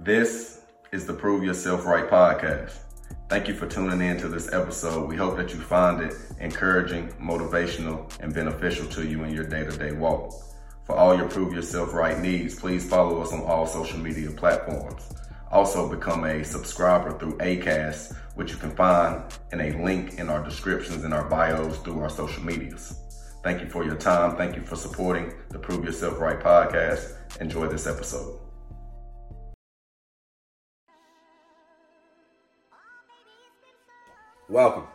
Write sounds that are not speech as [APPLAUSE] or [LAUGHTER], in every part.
This is the Prove Yourself Right podcast. Thank you for tuning in to this episode. We hope that you find it encouraging, motivational, and beneficial to you in your day to day walk. For all your Prove Yourself Right needs, please follow us on all social media platforms. Also, become a subscriber through ACAST, which you can find in a link in our descriptions and our bios through our social medias. Thank you for your time. Thank you for supporting the Prove Yourself Right podcast. Enjoy this episode. Welcome.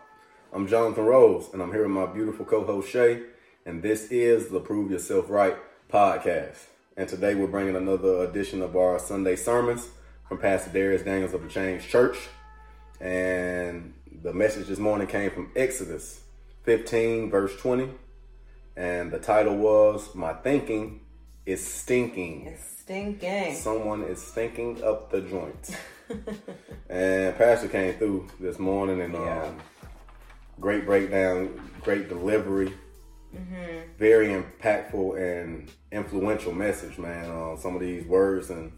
I'm Jonathan Rose, and I'm here with my beautiful co-host Shay, and this is the Prove Yourself Right podcast. And today we're bringing another edition of our Sunday sermons from Pastor Dharius Daniels of the Change Church. And the message this morning came from Exodus 15, verse 20. And the title was My Thinking is Stinking. It's stinking. Someone is stinking up the joint. [LAUGHS] and Pastor came through this morning and Yeah. um, great breakdown, great delivery, Mm-hmm. very impactful and influential message, man. Uh, some of these words and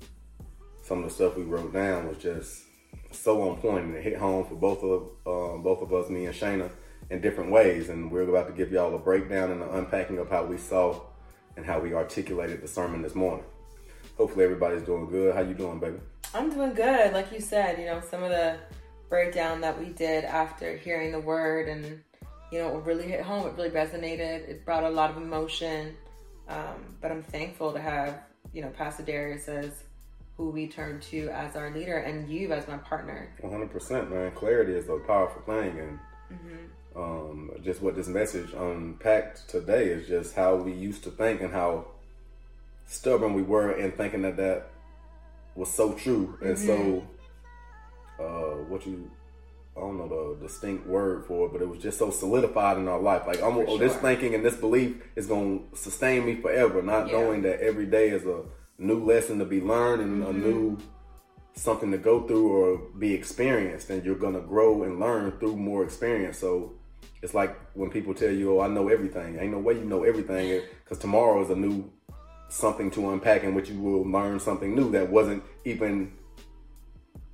some of the stuff we wrote down was just so on point and it hit home for both of um, both of us, me and Shayna, in different ways. And we're about to give y'all a breakdown and an unpacking of how we saw and how we articulated the sermon this morning. Hopefully everybody's doing good. How you doing, baby? I'm doing good. Like you said, you know, some of the breakdown that we did after hearing the word and, you know, it really hit home. It really resonated. It brought a lot of emotion. Um, but I'm thankful to have, you know, Pastor Dharius as who we turn to as our leader and you as my partner. 100%, man. Clarity is a powerful thing. And um, just what this message unpacked today is just how we used to think and how stubborn we were in thinking that that was so true. And so, uh, what you, I don't know the distinct word for it, but it was just so solidified in our life. Like, I'm, For oh, this thinking and this belief is going to sustain me forever, not Yeah. knowing that every day is a new lesson to be learned and a new something to go through or be experienced. And you're gonna grow and learn through more experience. So it's like when people tell you oh i know everything. Ain't no way you know everything. [SIGHS] Because tomorrow is a new something to unpack in which you will learn something new that wasn't even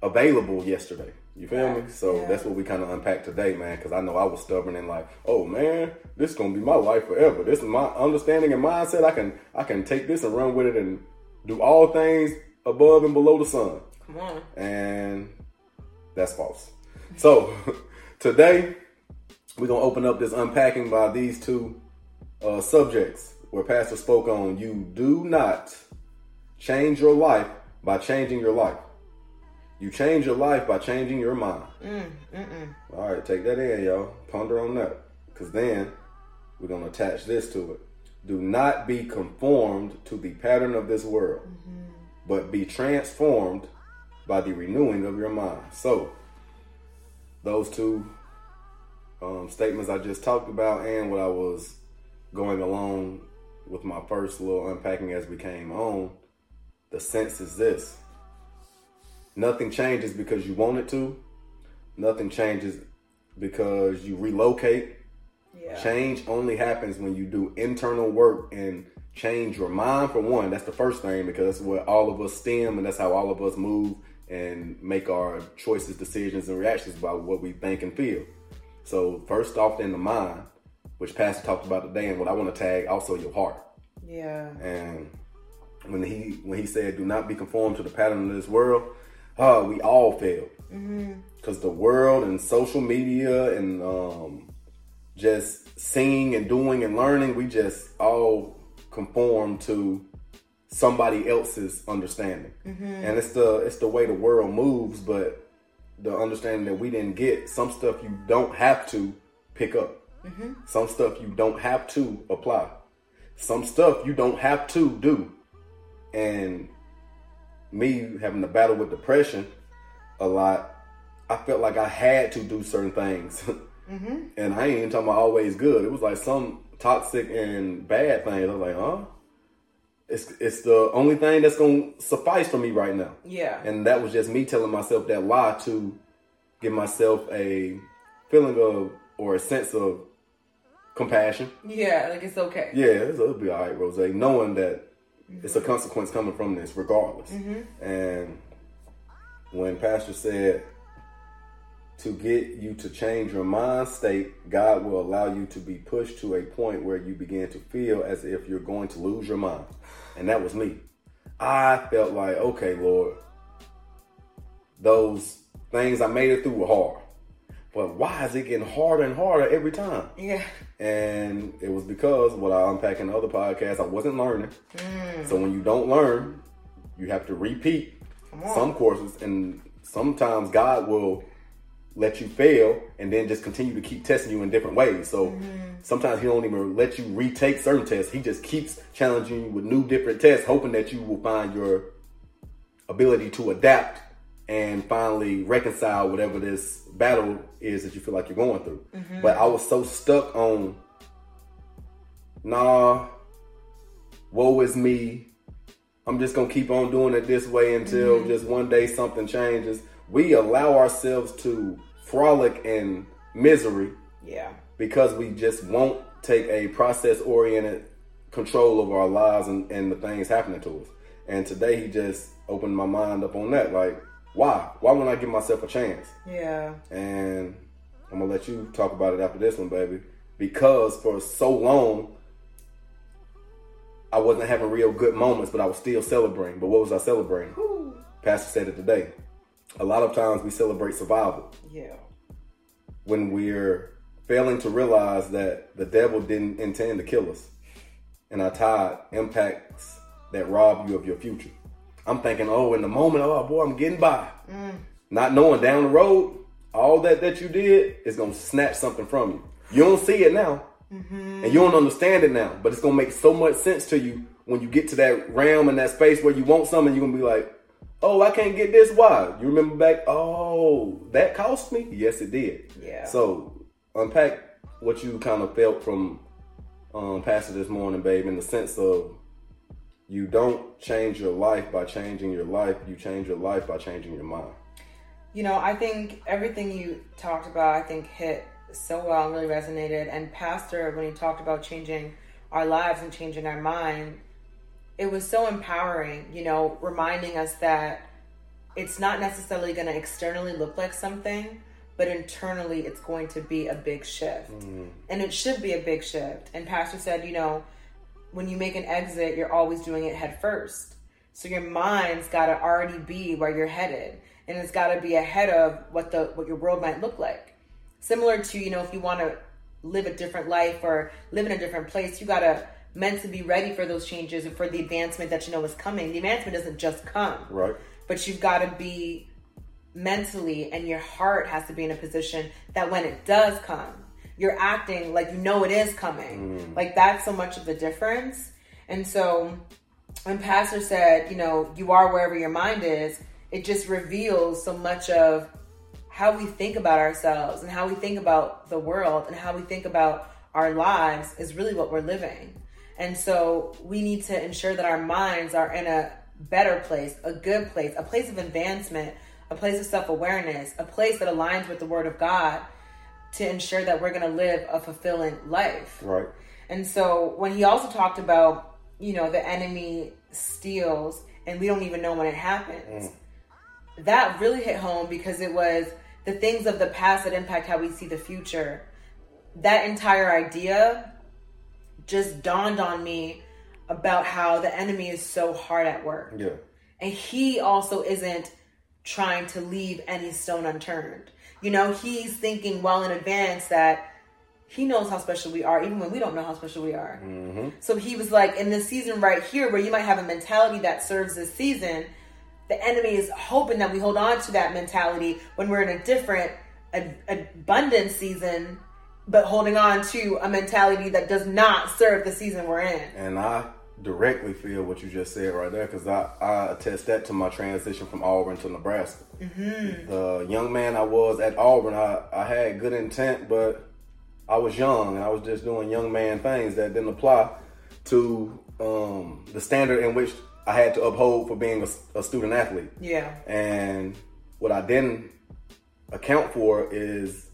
available yesterday. You feel me? So yeah. that's what we kind of unpack today man because i know i was stubborn and like oh man this is gonna be my life forever. This is my understanding and mindset. I can i can take this and run with it and do all things above and below the sun. Come on. and that's false. So [LAUGHS] today we're gonna open up this unpacking by these two uh, subjects where Pastor spoke on. You do not change your life by changing your life. You change your life by changing your mind. Mm. All right, take that in, y'all. Ponder on that, because then we're gonna attach this to it. Do not be conformed to the pattern of this world, but be transformed by the renewing of your mind. So, those two um, statements I just talked about, and what I was going along with my first little unpacking as we came on, the sense is this: nothing changes because you want it to. Nothing changes because you relocate. Yeah. Change only happens when you do internal work and change your mind for one. That's the first thing because that's where all of us stem and that's how all of us move and make our choices, decisions, and reactions about what we think and feel. So first off in the mind, which Pastor talked about today, and what I want to tag also your heart. Yeah. And when he when he said, "Do not be conformed to the pattern of this world," uh, we all failed because the world and social media and um, just seeing and doing and learning, we just all conform to somebody else's understanding, Mm. and it's the it's the way the world moves. But the understanding that we didn't get some stuff you don't have to pick up, Mm-hmm. some stuff you don't have to apply, some stuff you don't have to do, and me having to battle with depression a lot, I felt like I had to do certain things. [LAUGHS] Mm-hmm. And I ain't even talking about always good. It was like some toxic and bad things. I was like, huh? It's it's the only thing that's gonna suffice for me right now. Yeah. And that was just me telling myself that lie to give myself a feeling of or a sense of compassion. yeah. Like it's okay. Yeah, it'll be all right, Rose. Knowing that it's a mm-hmm. consequence coming from this, regardless. Mm-hmm. And when Pastor said to get you to change your mind state, God will allow you to be pushed to a point where you begin to feel as if you're going to lose your mind. And that was me. I felt like, okay, Lord, those things I made it through were hard. But why is it getting harder and harder every time? Yeah. And it was because what I unpack in the other podcasts, I wasn't learning. Mm. So when you don't learn, you have to repeat some courses, and sometimes God will let you fail and then just continue to keep testing you in different ways. So mm-hmm. sometimes He don't even let you retake certain tests. He just keeps challenging you with new different tests, hoping that you will find your ability to adapt and finally reconcile whatever this battle is that you feel like you're going through. Mm-hmm. But I was so stuck on, nah, woe is me. I'm just gonna keep on doing it this way until mm-hmm. just one day something changes. We allow ourselves to frolic in misery Yeah. because we just won't take a process oriented control of our lives and, and the things happening to us. And today he just opened my mind up on that. Like, why? Why wouldn't I give myself a chance? Yeah. And I'm gonna let you talk about it after this one, baby. Because for so long I wasn't having real good moments, but I was still celebrating. But what was I celebrating? Pastor said it today. A lot of times we celebrate survival Yeah. when we're failing to realize that the devil didn't intend to kill us. And our tide impacts that rob you of your future. I'm thinking, oh, in the moment, oh boy, I'm getting by. Not knowing down the road, all that that you did is gonna snatch something from you. You don't see it now, and you don't understand it now, but it's gonna make so much sense to you when you get to that realm and that space where you want something. You're gonna be like, oh, I can't get this. Why? You remember back? Oh, that cost me. Yes, it did. Yeah. So unpack what you kind of felt from um, Pastor this morning, babe, in the sense of you don't change your life by changing your life. You change your life by changing your mind. You know, I think everything you talked about, I think hit so well and really resonated. And Pastor, when he talked about changing our lives and changing our mind, it was so empowering, you know, reminding us that it's not necessarily going to externally look like something, but internally it's going to be a big shift. Mm-hmm. And it should be a big shift. And Pastor said, you know, when you make an exit, you're always doing it head first. So your mind's got to already be where you're headed, and it's got to be ahead of what the what your world might look like. Similar to you know, if you want to live a different life or live in a different place, you got to meant to be ready for those changes and for the advancement that you know is coming. The advancement doesn't just come, Right? but you've got to be mentally and your heart has to be in a position that when it does come, you're acting like you know it is coming. Mm. Like that's so much of the difference. And so when Pastor said, you know, you are wherever your mind is, it just reveals so much of how we think about ourselves and how we think about the world and how we think about our lives is really what we're living. And so we need to ensure that our minds are in a better place, a good place, a place of advancement, a place of self awareness, a place that aligns with the Word of God to ensure that we're going to live a fulfilling life. Right? And so when he also talked about, you know, the enemy steals and we don't even know when it happens, mm. that really hit home because it was the things of the past that impact how we see the future. That entire idea just dawned on me about how the enemy is so hard at work. Yeah. And he also isn't trying to leave any stone unturned. You know, he's thinking well in advance that he knows how special we are, even when we don't know how special we are. Mm-hmm. So he was like, in this season right here, where you might have a mentality that serves this season, the enemy is hoping that we hold on to that mentality when we're in a different ab- abundant season, but holding on to a mentality that does not serve the season we're in. And I directly feel what you just said right there because I, I attest that to my transition from Auburn to Nebraska. The young man I was at Auburn, I, I had good intent, but I was young and I was just doing young man things that didn't apply to um, the standard in which I had to uphold for being a, a student athlete. Yeah. And what I didn't account for is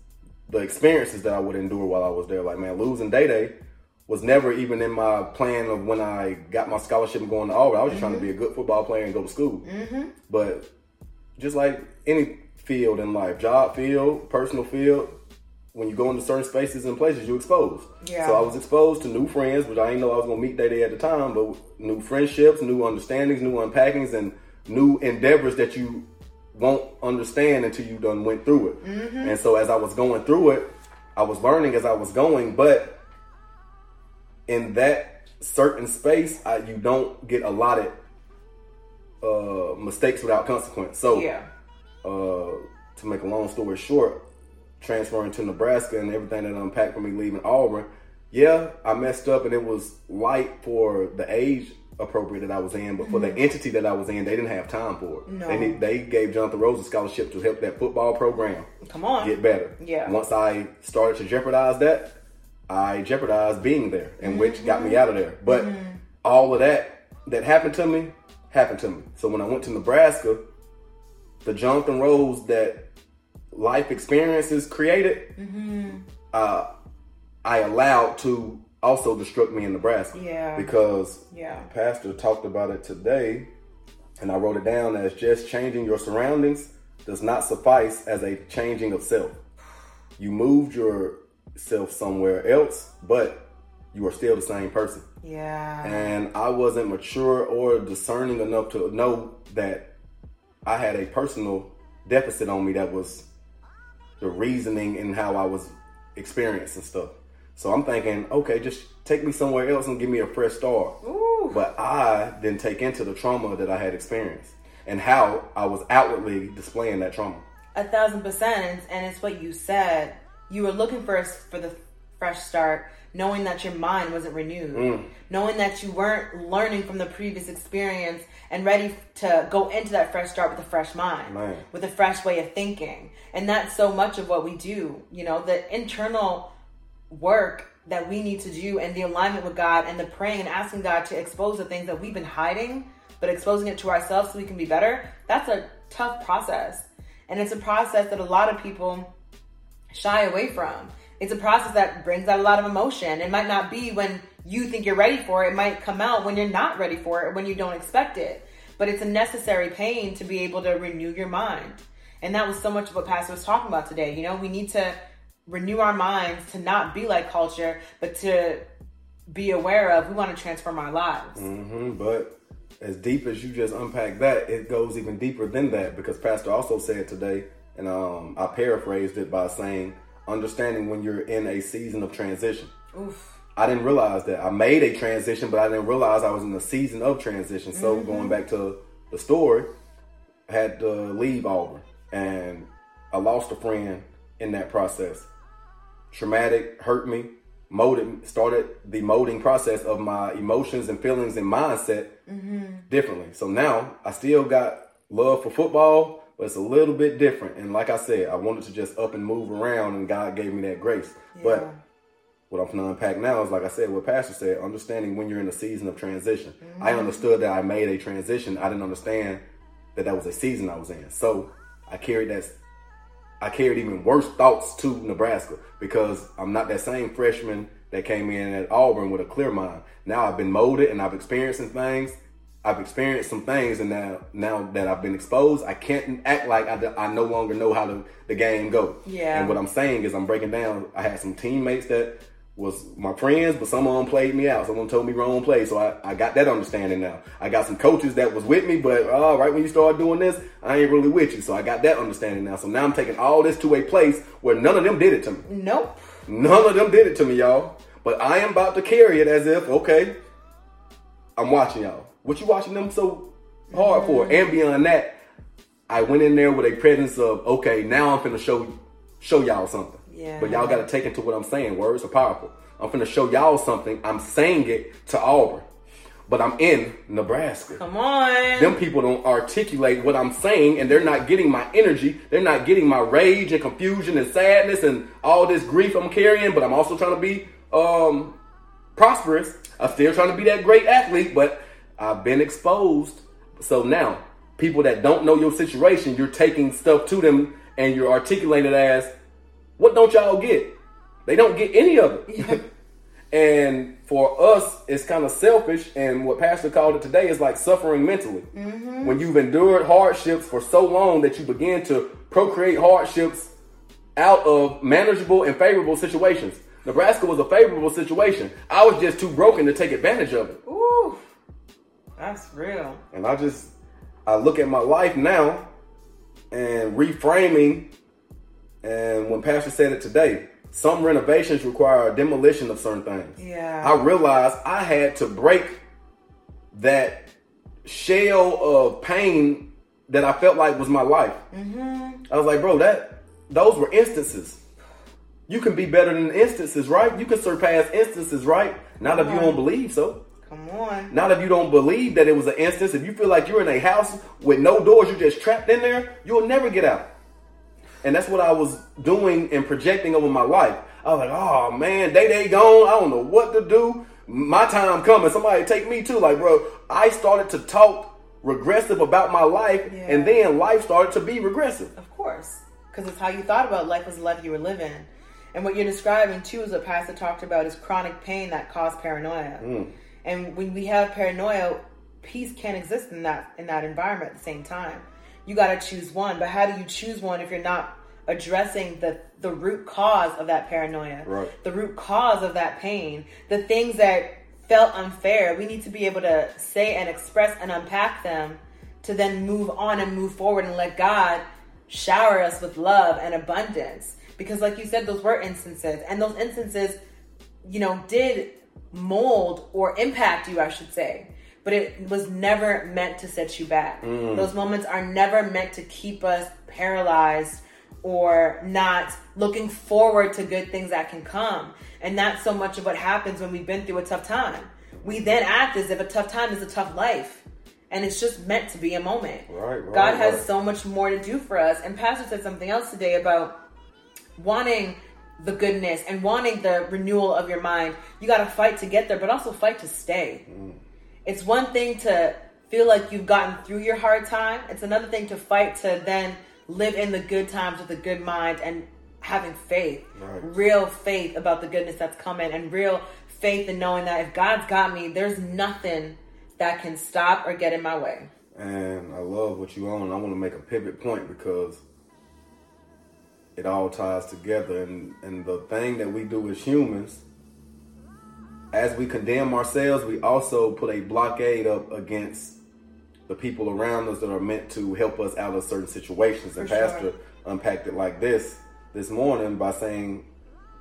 the experiences that I would endure while I was there. Like, man, losing Day Day was never even in my plan of when I got my scholarship and going to Auburn. I was just trying to be a good football player and go to school. Mm-hmm. But just like any field in life, job field, personal field, when you go into certain spaces and places, you're exposed. Yeah. So I was exposed to new friends, which I didn't know I was gonna meet that day at the time, but new friendships, new understandings, new unpackings, and new endeavors that you won't understand until you done went through it. Mm-hmm. And so as I was going through it, I was learning as I was going, but in that certain space, I, you don't get allotted uh, mistakes without consequence. So Yeah. uh, to make a long story short, transferring to Nebraska and everything that unpacked for me leaving Auburn, yeah, I messed up and it was light for the age appropriate that I was in, but for the entity that I was in, they didn't have time for it. No. They, need- they gave Jonathan Rose a scholarship to help that football program Come on. get better. Yeah. Once I started to jeopardize that, I jeopardized being there, and which got me out of there. But all of that that happened to me happened to me. So when I went to Nebraska, the Jonathan Rose that life experiences created, uh, I allowed to also destruct me in Nebraska. Yeah. Because Yeah. pastor talked about it today, and I wrote it down as just changing your surroundings does not suffice as a changing of self. You moved yourself somewhere else, but you are still the same person. Yeah. And I wasn't mature or discerning enough to know that I had a personal deficit on me that was the reasoning and how I was experiencing stuff. So I'm thinking, okay, just take me somewhere else and give me a fresh start. Ooh. But I didn't take into the trauma that I had experienced and how I was outwardly displaying that trauma. A thousand percent, and it's what you said. You were looking for us for the fresh start, knowing that your mind wasn't renewed, mm. knowing that you weren't learning from the previous experience and ready to go into that fresh start with a fresh mind, Man. with a fresh way of thinking. And that's so much of what we do. You know, the internal work that we need to do and the alignment with God and the praying and asking God to expose the things that we've been hiding, but exposing it to ourselves so we can be better. That's a tough process. And it's a process that a lot of people shy away from. It's a process that brings out a lot of emotion. It might not be when you think you're ready for it. It might come out when you're not ready for it, when you don't expect it. But it's a necessary pain to be able to renew your mind. And that was so much of what Pastor was talking about today. You know, we need to renew our minds to not be like culture, but to be aware of we want to transform our lives. hmm But as deep as you just unpack that, it goes even deeper than that because Pastor also said today, and um, I paraphrased it by saying, understanding when you're in a season of transition. Oof. I didn't realize that. I made a transition, but I didn't realize I was in a season of transition. So going back to the story, I had to leave Auburn and I lost a friend in that process. Traumatic, hurt me, molded, started the molding process of my emotions and feelings and mindset differently. So now I still got love for football, but it's a little bit different. And like I said, I wanted to just up and move around, and God gave me that grace. But what I'm gonna unpack now is like I said, what Pastor said, understanding when you're in a season of transition. Mm-hmm. I understood that I made a transition. I didn't understand that that was a season I was in. So I carried that. I carried even worse thoughts to Nebraska because I'm not that same freshman that came in at Auburn with a clear mind. Now I've been molded and I've experienced some things. I've experienced some things, and now now that I've been exposed, I can't act like I, I no longer know how the, the game go. Yeah. And what I'm saying is I'm breaking down. I had some teammates that was my friends, but some of them played me out. Someone told me wrong play, so I, I got that understanding now. I got some coaches that was with me, but uh, right when you start doing this, I ain't really with you. So I got that understanding now. So now I'm taking all this to a place where none of them did it to me. Nope. None of them did it to me, y'all. But I am about to carry it as if, okay, I'm watching y'all. What you watching them so hard for? And beyond that, I went in there with a presence of, okay, now I'm finna show show y'all something. Yeah. But y'all gotta take into what I'm saying. Words are powerful. I'm finna show y'all something. I'm saying it to Auburn. But I'm in Nebraska. Come on. Them people don't articulate what I'm saying, and they're not getting my energy. They're not getting my rage and confusion and sadness and all this grief I'm carrying. But I'm also trying to be um, prosperous. I'm still trying to be that great athlete, but I've been exposed. So now, people that don't know your situation, you're taking stuff to them and you're articulating it as, "What don't y'all get? They don't get any of it." [LAUGHS] And for us, it's kind of selfish. And what Pastor called it today is like suffering mentally. Mm-hmm. When you've endured hardships for so long that you begin to procreate hardships out of manageable and favorable situations. Nebraska was a favorable situation. I was just too broken to take advantage of it. Ooh, that's real. And I just, I look at my life now and reframing. And when Pastor said it today, some renovations require demolition of certain things. Yeah. I realized I had to break that shell of pain that I felt like was my life. Mm-hmm. I was like, bro, that those were instances. You can be better than instances, right? You can surpass instances, right? Not if you don't believe so. Come on. Not if you don't believe that it was an instance. If you feel like you're in a house with no doors, you're just trapped in there, you'll never get out. And that's what I was doing and projecting over my life. I was like, oh man, day day gone. I don't know what to do. My time coming. Somebody take me too. Like, bro, I started to talk regressive about my life, yeah. and then life started to be regressive. Of course, because it's how you thought about life was the life you were living. And what you're describing too is what Pastor talked about is chronic pain that caused paranoia. Mm. And when we have paranoia, peace can't exist in that in that environment at the same time. You got to choose one. But how do you choose one if you're not addressing the the root cause of that paranoia, right. the root cause of that pain, the things that felt unfair? We need to be able to say and express and unpack them to then move on and move forward and let God shower us with love and abundance. Because, like you said, those were instances, and those instances, you know, did mold or impact you, I should say but it was never meant to set you back. Mm. Those moments are never meant to keep us paralyzed or not looking forward to good things that can come. And that's so much of what happens when we've been through a tough time. We then act as if a tough time is a tough life. And it's just meant to be a moment. Right, right, God has right. so much more to do for us. And Pastor said something else today about wanting the goodness and wanting the renewal of your mind. You got to fight to get there, but also fight to stay. Mm. It's one thing to feel like you've gotten through your hard time, it's another thing to fight to then live in the good times with a good mind and having faith, right. real faith about the goodness that's coming, and real faith in knowing that if God's got me, there's nothing that can stop or get in my way. And I love what you own. I want to make a pivot point because it all ties together. And, and the thing that we do as humans, as we condemn ourselves, we also put a blockade up against the people around us that are meant to help us out of certain situations. For and Pastor sure. unpacked it like this this morning by saying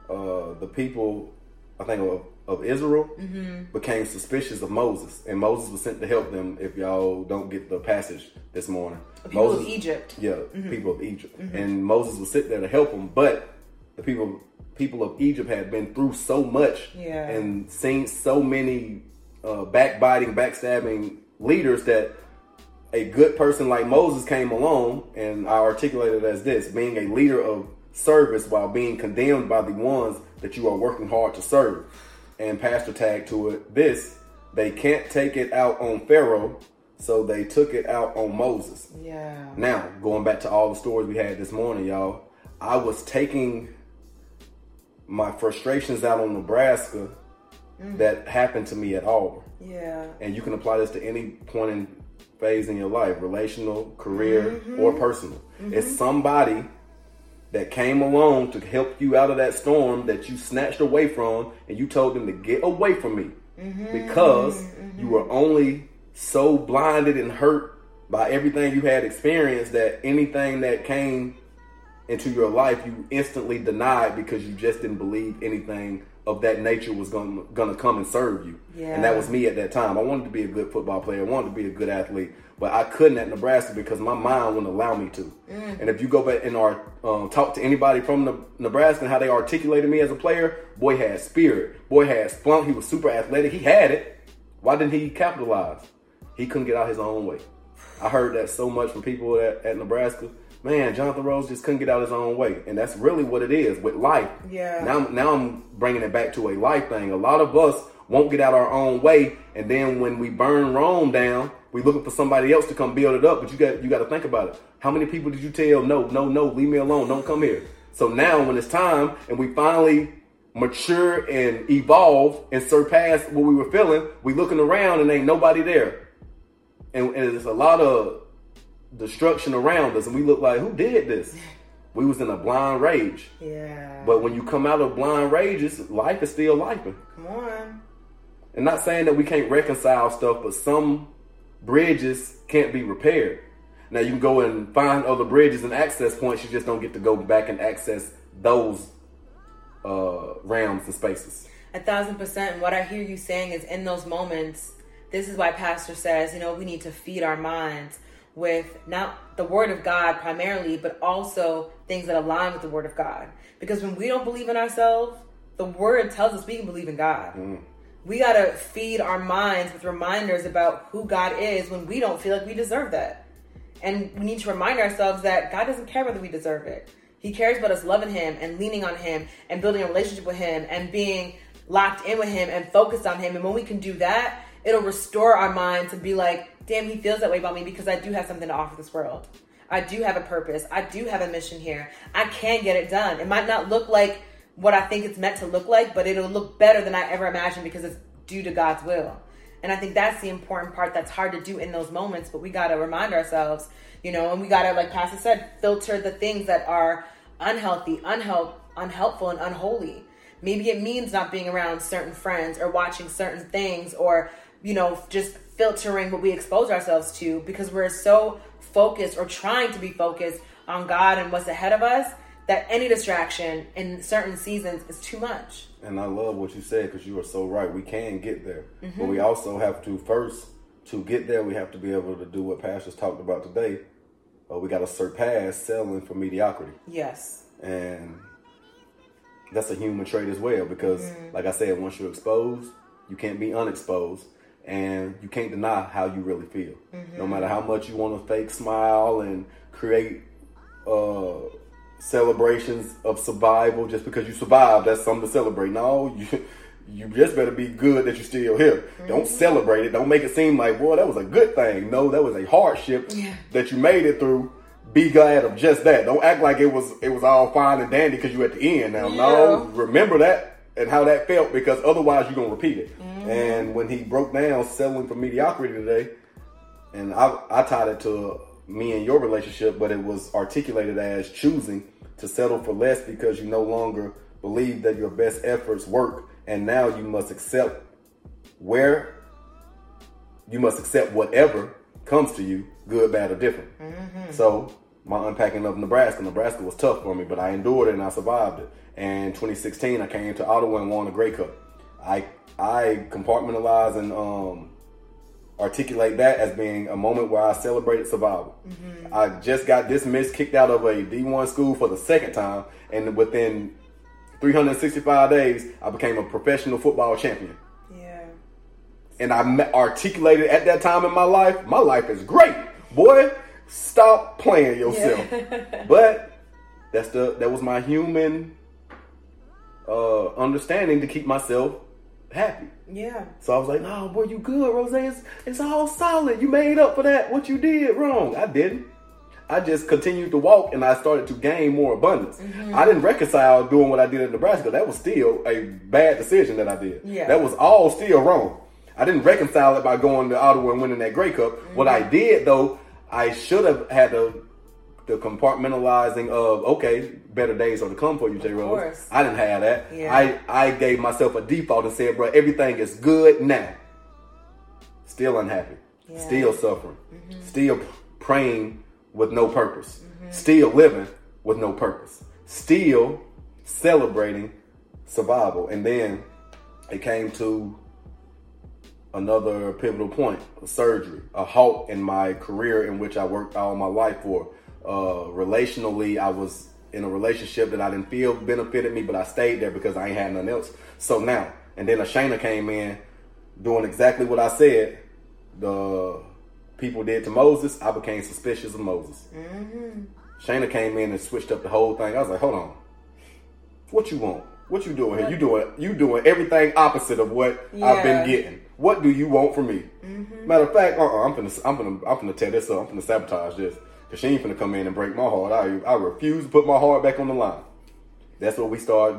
uh, the people, I think of Israel, mm-hmm. became suspicious of Moses, and Moses was sent to help them. If y'all don't get the passage this morning, the people Moses, of Egypt, yeah, mm-hmm. people of Egypt, mm-hmm. and Moses was sitting there to help them, but the people people of Egypt had been through so much yeah. and seen so many uh, backbiting, backstabbing leaders that a good person like Moses came along, and I articulated as this being a leader of service while being condemned by the ones that you are working hard to serve. And Pastor tag to it this they can't take it out on Pharaoh, so they took it out on Moses. Yeah. Now, going back to all the stories we had this morning, y'all, I was taking my frustrations out on Nebraska mm. that happened to me at Auburn. Yeah. And you can apply this to any point in phase in your life relational, career, mm-hmm. or personal. Mm-hmm. It's somebody that came along to help you out of that storm that you snatched away from and you told them to get away from me mm-hmm. because mm-hmm. you were only so blinded and hurt by everything you had experienced that anything that came into your life you instantly denied because you just didn't believe anything of that nature was going to come and serve you. Yeah. And that was me at that time. I wanted to be a good football player. I wanted to be a good athlete, but I couldn't at Nebraska because my mind wouldn't allow me to. Mm. And if you go back and um, talk to anybody from Nebraska and how they articulated me as a player, boy had spirit. Boy had spunk. He was super athletic. He had it. Why didn't he capitalize? He couldn't get out his own way. I heard that so much from people at, at Nebraska man, Jonathan Rose just couldn't get out his own way, and that's really what it is with life. Yeah. Now, now I'm bringing it back to a life thing. A lot of us won't get out our own way, and then when we burn Rome down, we looking for somebody else to come build it up. But you got you got to think about it. How many people did you tell no, no, no, leave me alone, don't come here? So now when it's time, and we finally mature and evolve and surpass what we were feeling, we looking around and ain't nobody there. And, and there's a lot of destruction around us, and we look like, who did this? We was in a blind rage. Yeah. But when you come out of blind rages, life is still life. Come on. And not saying that we can't reconcile stuff, but some bridges can't be repaired. Now you can go and find other bridges and access points. You just don't get to go back and access those uh, realms and spaces. A thousand percent. And what I hear you saying is in those moments, this is why Pastor says, you know, we need to feed our minds with not the Word of God primarily, but also things that align with the Word of God. Because when we don't believe in ourselves, the Word tells us we can believe in God. Mm. We got to feed our minds with reminders about who God is when we don't feel like we deserve that. And we need to remind ourselves that God doesn't care whether we deserve it. He cares about us loving Him and leaning on Him and building a relationship with Him and being locked in with Him and focused on Him. And when we can do that, it'll restore our mind to be like, damn, He feels that way about me because I do have something to offer this world. I do have a purpose. I do have a mission here. I can get it done. It might not look like what I think it's meant to look like, but it'll look better than I ever imagined because it's due to God's will. And I think that's the important part that's hard to do in those moments, but we got to remind ourselves, you know, and we got to, like Pastor said, filter the things that are unhealthy, unhelp, unhelpful, and unholy. Maybe it means not being around certain friends or watching certain things or, you know, just filtering what we expose ourselves to because we're so focused or trying to be focused on God and what's ahead of us that any distraction in certain seasons is too much. And I love what you said because you are so right. We can get there, mm-hmm. but we also have to first to get there. We have to be able to do what pastors talked about today. Uh, we got to surpass selling for mediocrity. Yes, and that's a human trait as well because, mm-hmm. like I said, once you're exposed, you can't be unexposed, and you can't deny how you really feel. Mm-hmm. No matter how much you want to fake smile and create. Uh, celebrations of survival just because you survived. That's something to celebrate. No, you you just better be good that you're still here. Mm-hmm. Don't celebrate it. Don't make it seem like, boy, that was a good thing. No, that was a hardship yeah. that you made it through. Be glad of just that. Don't act like it was it was all fine and dandy because you at the end. Now, yeah. no, remember that and how that felt because otherwise you're gonna repeat it. Mm-hmm. And when he broke down settling for mediocrity today, and I I tied it to me and your relationship, but it was articulated as choosing to settle for less because you no longer believe that your best efforts work, and now you must accept where you must accept whatever comes to you, good, bad, or different. Mm-hmm. So my unpacking of Nebraska, Nebraska was tough for me, but I endured it and I survived it. And 2016, I came to Ottawa and won a Grey Cup. I I compartmentalized and um, articulate that as being a moment where I celebrated survival. Mm-hmm. I just got dismissed, kicked out of a D1 school for the second time, and within 365 days, I became a professional football champion. Yeah. And I articulated at that time in my life, my life is great. Boy, stop playing yourself. Yeah. [LAUGHS] but that's the that was my human uh, understanding to keep myself happy. Yeah. So I was like, "Oh boy, you good, Rose? It's, it's all solid. You made up for that. What you did wrong? I didn't. I just continued to walk, and I started to gain more abundance. Mm-hmm. I didn't reconcile doing what I did in Nebraska. That was still a bad decision that I did. Yeah. That was all still wrong. I didn't reconcile it by going to Ottawa and winning that Grey Cup. Mm-hmm. What I did though, I should have had to the compartmentalizing of okay, better days are to come for you, J. Rose. I didn't have that. Yeah. I I gave myself a default and said, bro, everything is good now. Still unhappy, yeah. still suffering, mm-hmm. still praying with no purpose, mm-hmm. still living with no purpose, still celebrating survival, and then it came to another pivotal point, a surgery, a halt in my career in which I worked all my life for uh, relationally, I was in a relationship that I didn't feel benefited me, but I stayed there because I ain't had nothing else. So now, and then Ashana came in doing exactly what I said the people did to Moses. I became suspicious of Moses. Mm-hmm. Shayna came in and switched up the whole thing. I was like, hold on, what you want? What you doing here? You doing you doing everything opposite of what yeah. I've been getting. What do you want from me? Mm-hmm. Matter of fact, uh-uh, I'm gonna I'm gonna I'm gonna tear this up. I'm gonna sabotage this. Cause she ain't finna come in and break my heart. I I refuse to put my heart back on the line. That's what we start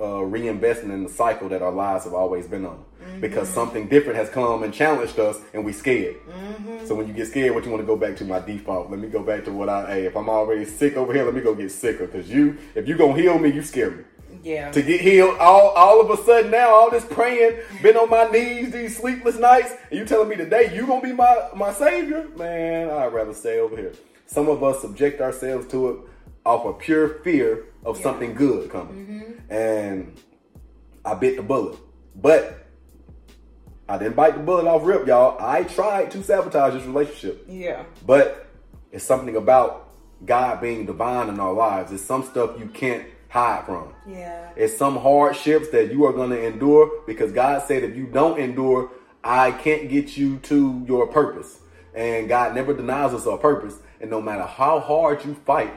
uh, reinvesting in the cycle that our lives have always been on. Mm-hmm. Because something different has come and challenged us, and we scared. Mm-hmm. So when you get scared, what you want to go back to my default? Let me go back to what I. Hey, if I'm already sick over here, let me go get sicker. Because you, if you gonna heal me, you scare me. Yeah. To get healed, all all of a sudden now, all this praying, been on my knees these sleepless nights, and you telling me today you gonna be my my savior? Man, I'd rather stay over here. Some of us subject ourselves to it off of pure fear of yeah. something good coming, mm-hmm. and I bit the bullet, but I didn't bite the bullet off rip, y'all. I tried to sabotage this relationship. Yeah. But it's something about God being divine in our lives. It's some stuff you can't hide from. Yeah. It's some hardships that you are going to endure because God said if you don't endure, I can't get you to your purpose. And God never denies us our purpose. And no matter how hard you fight,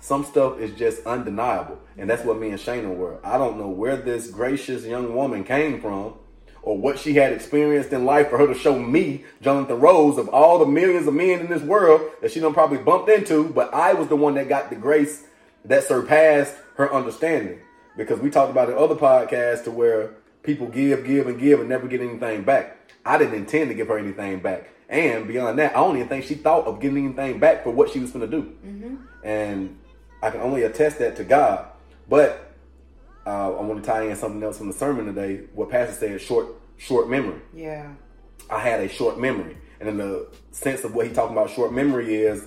some stuff is just undeniable. And that's what me and Shayna were. I don't know where this gracious young woman came from or what she had experienced in life for her to show me, Jonathan Rose, of all the millions of men in this world that she done probably bumped into, but I was the one that got the grace that surpassed her understanding. Because we talked about in other podcasts to where people give, give, and give and never get anything back. I didn't intend to give her anything back. And beyond that, I don't even think she thought of getting anything back for what she was going to do. Mm-hmm. And I can only attest that to God. But uh, I want to tie in something else from the sermon today. What Pastor said, short, short memory. Yeah. I had a short memory. And in the sense of what he talking about short memory is,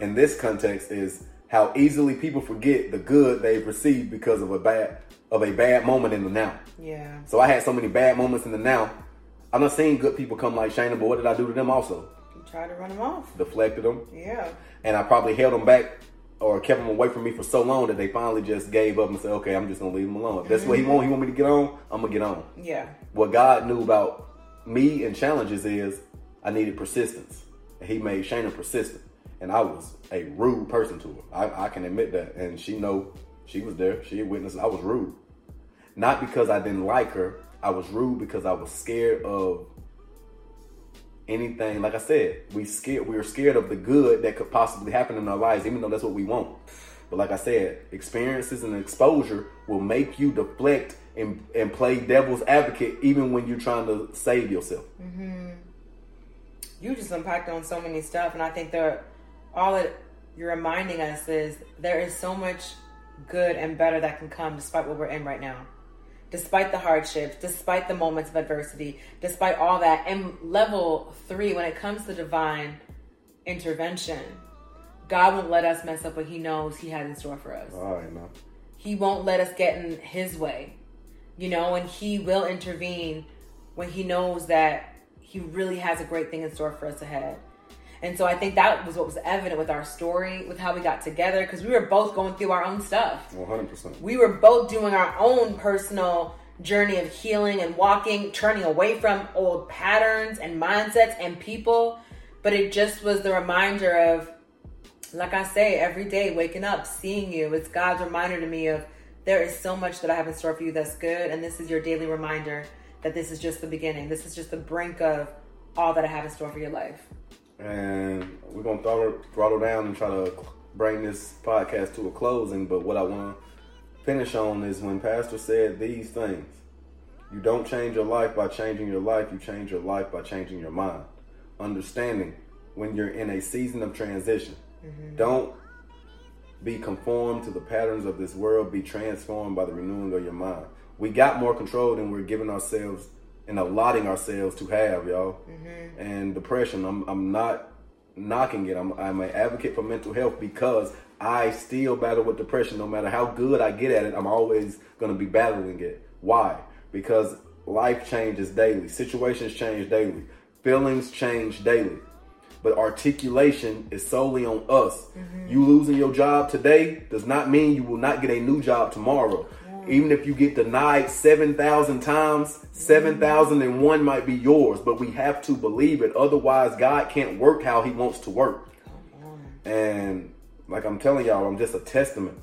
in this context, is how easily people forget the good they've received because of a bad of a bad moment in the now. Yeah. So I had so many bad moments in the now. I'm not seeing good people come like Shana, but what did I do to them also? You tried to run them off. Deflected them. Yeah. And I probably held them back or kept them away from me for so long that they finally just gave up and said, "Okay, I'm just gonna leave him alone. If that's mm-hmm. what he mm-hmm. want, he want me to get on. I'm gonna get on." Yeah. What God knew about me and challenges is I needed persistence, and He made Shana persistent and I was a rude person to her. I, I can admit that, and she know she was there. She witnessed I was rude, not because I didn't like her. I was rude because I was scared of anything. Like I said, we scared. We were scared of the good that could possibly happen in our lives, even though that's what we want. But like I said, experiences and exposure will make you deflect and, and play devil's advocate, even when you're trying to save yourself. Mm-hmm. You just unpacked on so many stuff, and I think there all that you're reminding us is there is so much good and better that can come despite what we're in right now. Despite the hardships, despite the moments of adversity, despite all that. And level three, when it comes to divine intervention, God won't let us mess up what He knows He has in store for us. Man. He won't let us get in His way, you know, and He will intervene when He knows that He really has a great thing in store for us ahead. And so I think that was what was evident with our story, with how we got together, because we were both going through our own stuff. 100%. We were both doing our own personal journey of healing and walking, turning away from old patterns and mindsets and people. But it just was the reminder of, like I say, every day waking up, seeing you. It's God's reminder to me of there is so much that I have in store for you that's good. And this is your daily reminder that this is just the beginning. This is just the brink of all that I have in store for your life and we're gonna throttle, throttle down and try to bring this podcast to a closing. But what I want to finish on is when Pastor said these things: you don't change your life by changing your life; you change your life by changing your mind. Understanding when you're in a season of transition, mm-hmm. don't be conformed to the patterns of this world. Be transformed by the renewing of your mind. We got more control than we're giving ourselves and allotting ourselves to have, y'all. Mm-hmm. And depression, I'm I'm not knocking it. I'm I'm an advocate for mental health because I still battle with depression. No matter how good I get at it, I'm always going to be battling it. Why? Because life changes daily, situations change daily, feelings change daily. But articulation is solely on us. Mm-hmm. You losing your job today does not mean you will not get a new job tomorrow. Even if you get denied 7,000 times, 7,001 might be yours, but we have to believe it. Otherwise, God can't work how He wants to work. And like I'm telling y'all, I'm just a testament.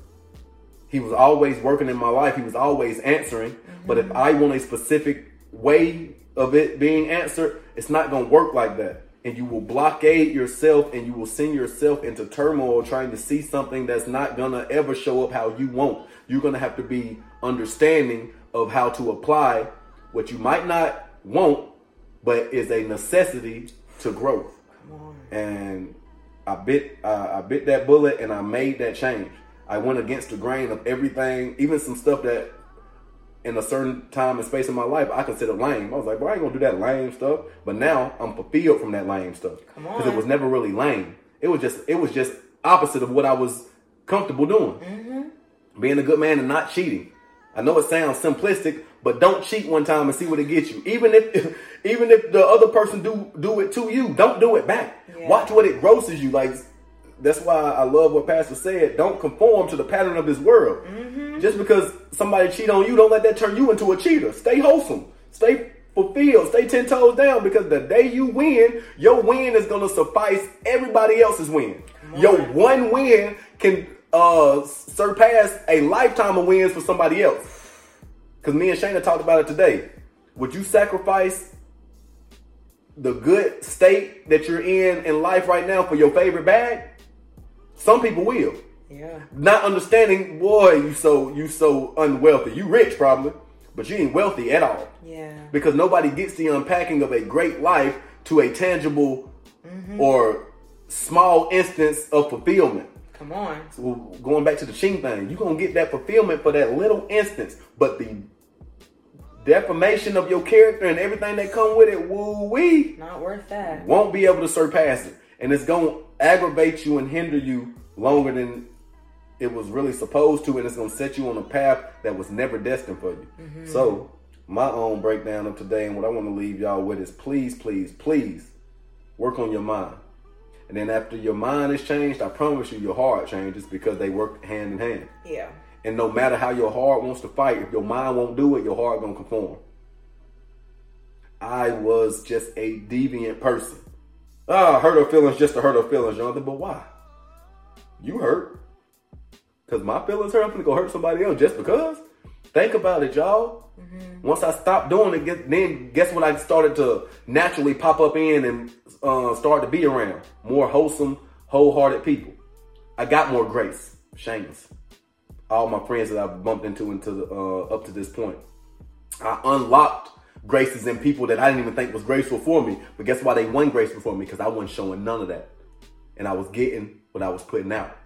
He was always working in my life, He was always answering. Mm-hmm. But if I want a specific way of it being answered, it's not going to work like that. And you will blockade yourself and you will send yourself into turmoil trying to see something that's not gonna ever show up how you want. You're gonna have to be understanding of how to apply what you might not want, but is a necessity to growth. And I bit uh, I bit that bullet and I made that change. I went against the grain of everything, even some stuff that in a certain time and space in my life I considered lame. I was like, bro, I ain't gonna do that lame stuff. But now I'm fulfilled from that lame stuff because it was never really lame. It was just it was just opposite of what I was comfortable doing. Mm-hmm. Being a good man and not cheating. I know it sounds simplistic, but don't cheat one time and see what it gets you. Even if [LAUGHS] even if the other person do do it to you, don't do it back. Yeah. Watch what it grosses you. Like that's why I love what Pastor said. Don't conform to the pattern of this world. Mm-hmm. Just because somebody cheat on you, don't let that turn you into a cheater. Stay wholesome. Stay fulfilled. Stay ten toes down because the day you win, your win is gonna suffice everybody else's win. Your one win can uh, surpass a lifetime of wins for somebody else. Because me and Shayna talked about it today. Would you sacrifice the good state that you're in in life right now for your favorite bag? Some people will. Yeah. Not understanding, boy, you so you so unwealthy. You rich probably, but you ain't wealthy at all. Yeah. Because nobody gets the unpacking of a great life to a tangible mm-hmm. or small instance of fulfillment. Come on. So going back to the Ching thing, you're gonna get that fulfillment for that little instance, but the defamation of your character and everything that come with it, woo wee, not worth that. Won't be able to surpass it, and it's gonna aggravate you and hinder you longer than it was really supposed to, and it's gonna set you on a path that was never destined for you. Mm-hmm. So, my own breakdown of today, and what I want to leave y'all with is please, please, please work on your mind. And then after your mind is changed, I promise you your heart changes because they work hand in hand. Yeah. And no matter how your heart wants to fight, if your mind won't do it, your heart gonna conform. I was just a deviant person. Ah, hurt her feelings just to hurt her feelings, Jonathan. But why? You hurt. Cause my feelings hurt. I'm gonna go hurt somebody else just because. Think about it, y'all. Mm-hmm. Once I stopped doing it, then guess what? I started to naturally pop up in and uh, start to be around more wholesome, wholehearted people. I got more grace. Shameless. All my friends that I've bumped into into the, uh, up to this point, I unlocked graces in people that I didn't even think was graceful for me. But guess why they won graceful for me? Because I wasn't showing none of that, and I was getting what I was putting out,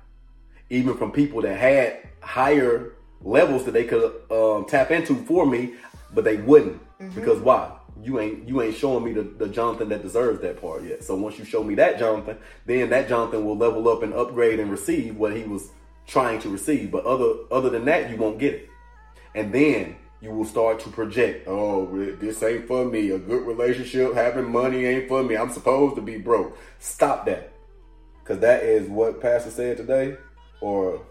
even from people that had higher levels that they could um, tap into for me, but they wouldn't mm-hmm. because why? You ain't you ain't showing me the, the Jonathan that deserves that part yet. So once you show me that Jonathan, then that Jonathan will level up and upgrade and receive what he was trying to receive. But other other than that, you won't get it. And then you will start to project, oh, this ain't for me. A good relationship, having money ain't for me. I'm supposed to be broke. Stop that. Because that is what Pastor said today, or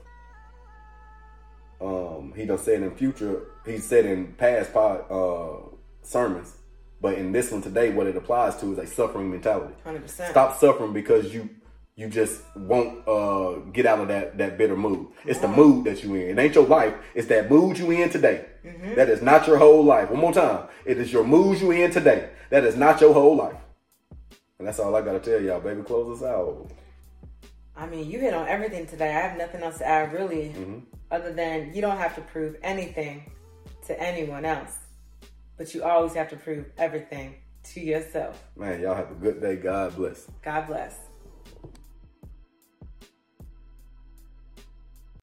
um, he done said in future, he said in past pod, uh, sermons, but in this one today, what it applies to is a suffering mentality. 100%. Stop suffering because you you just won't uh, get out of that that bitter mood. It's the mood that you in. It ain't your life. It's that mood you in today. Mm-hmm. That is not your whole life. One more time. It is your mood you in today. That is not your whole life. And that's all I gotta tell y'all, baby. Close us out. I mean, you hit on everything today. I have nothing else to add, really, mm-hmm. other than you don't have to prove anything to anyone else, but you always have to prove everything to yourself. Man, y'all have a good day. God bless. God bless.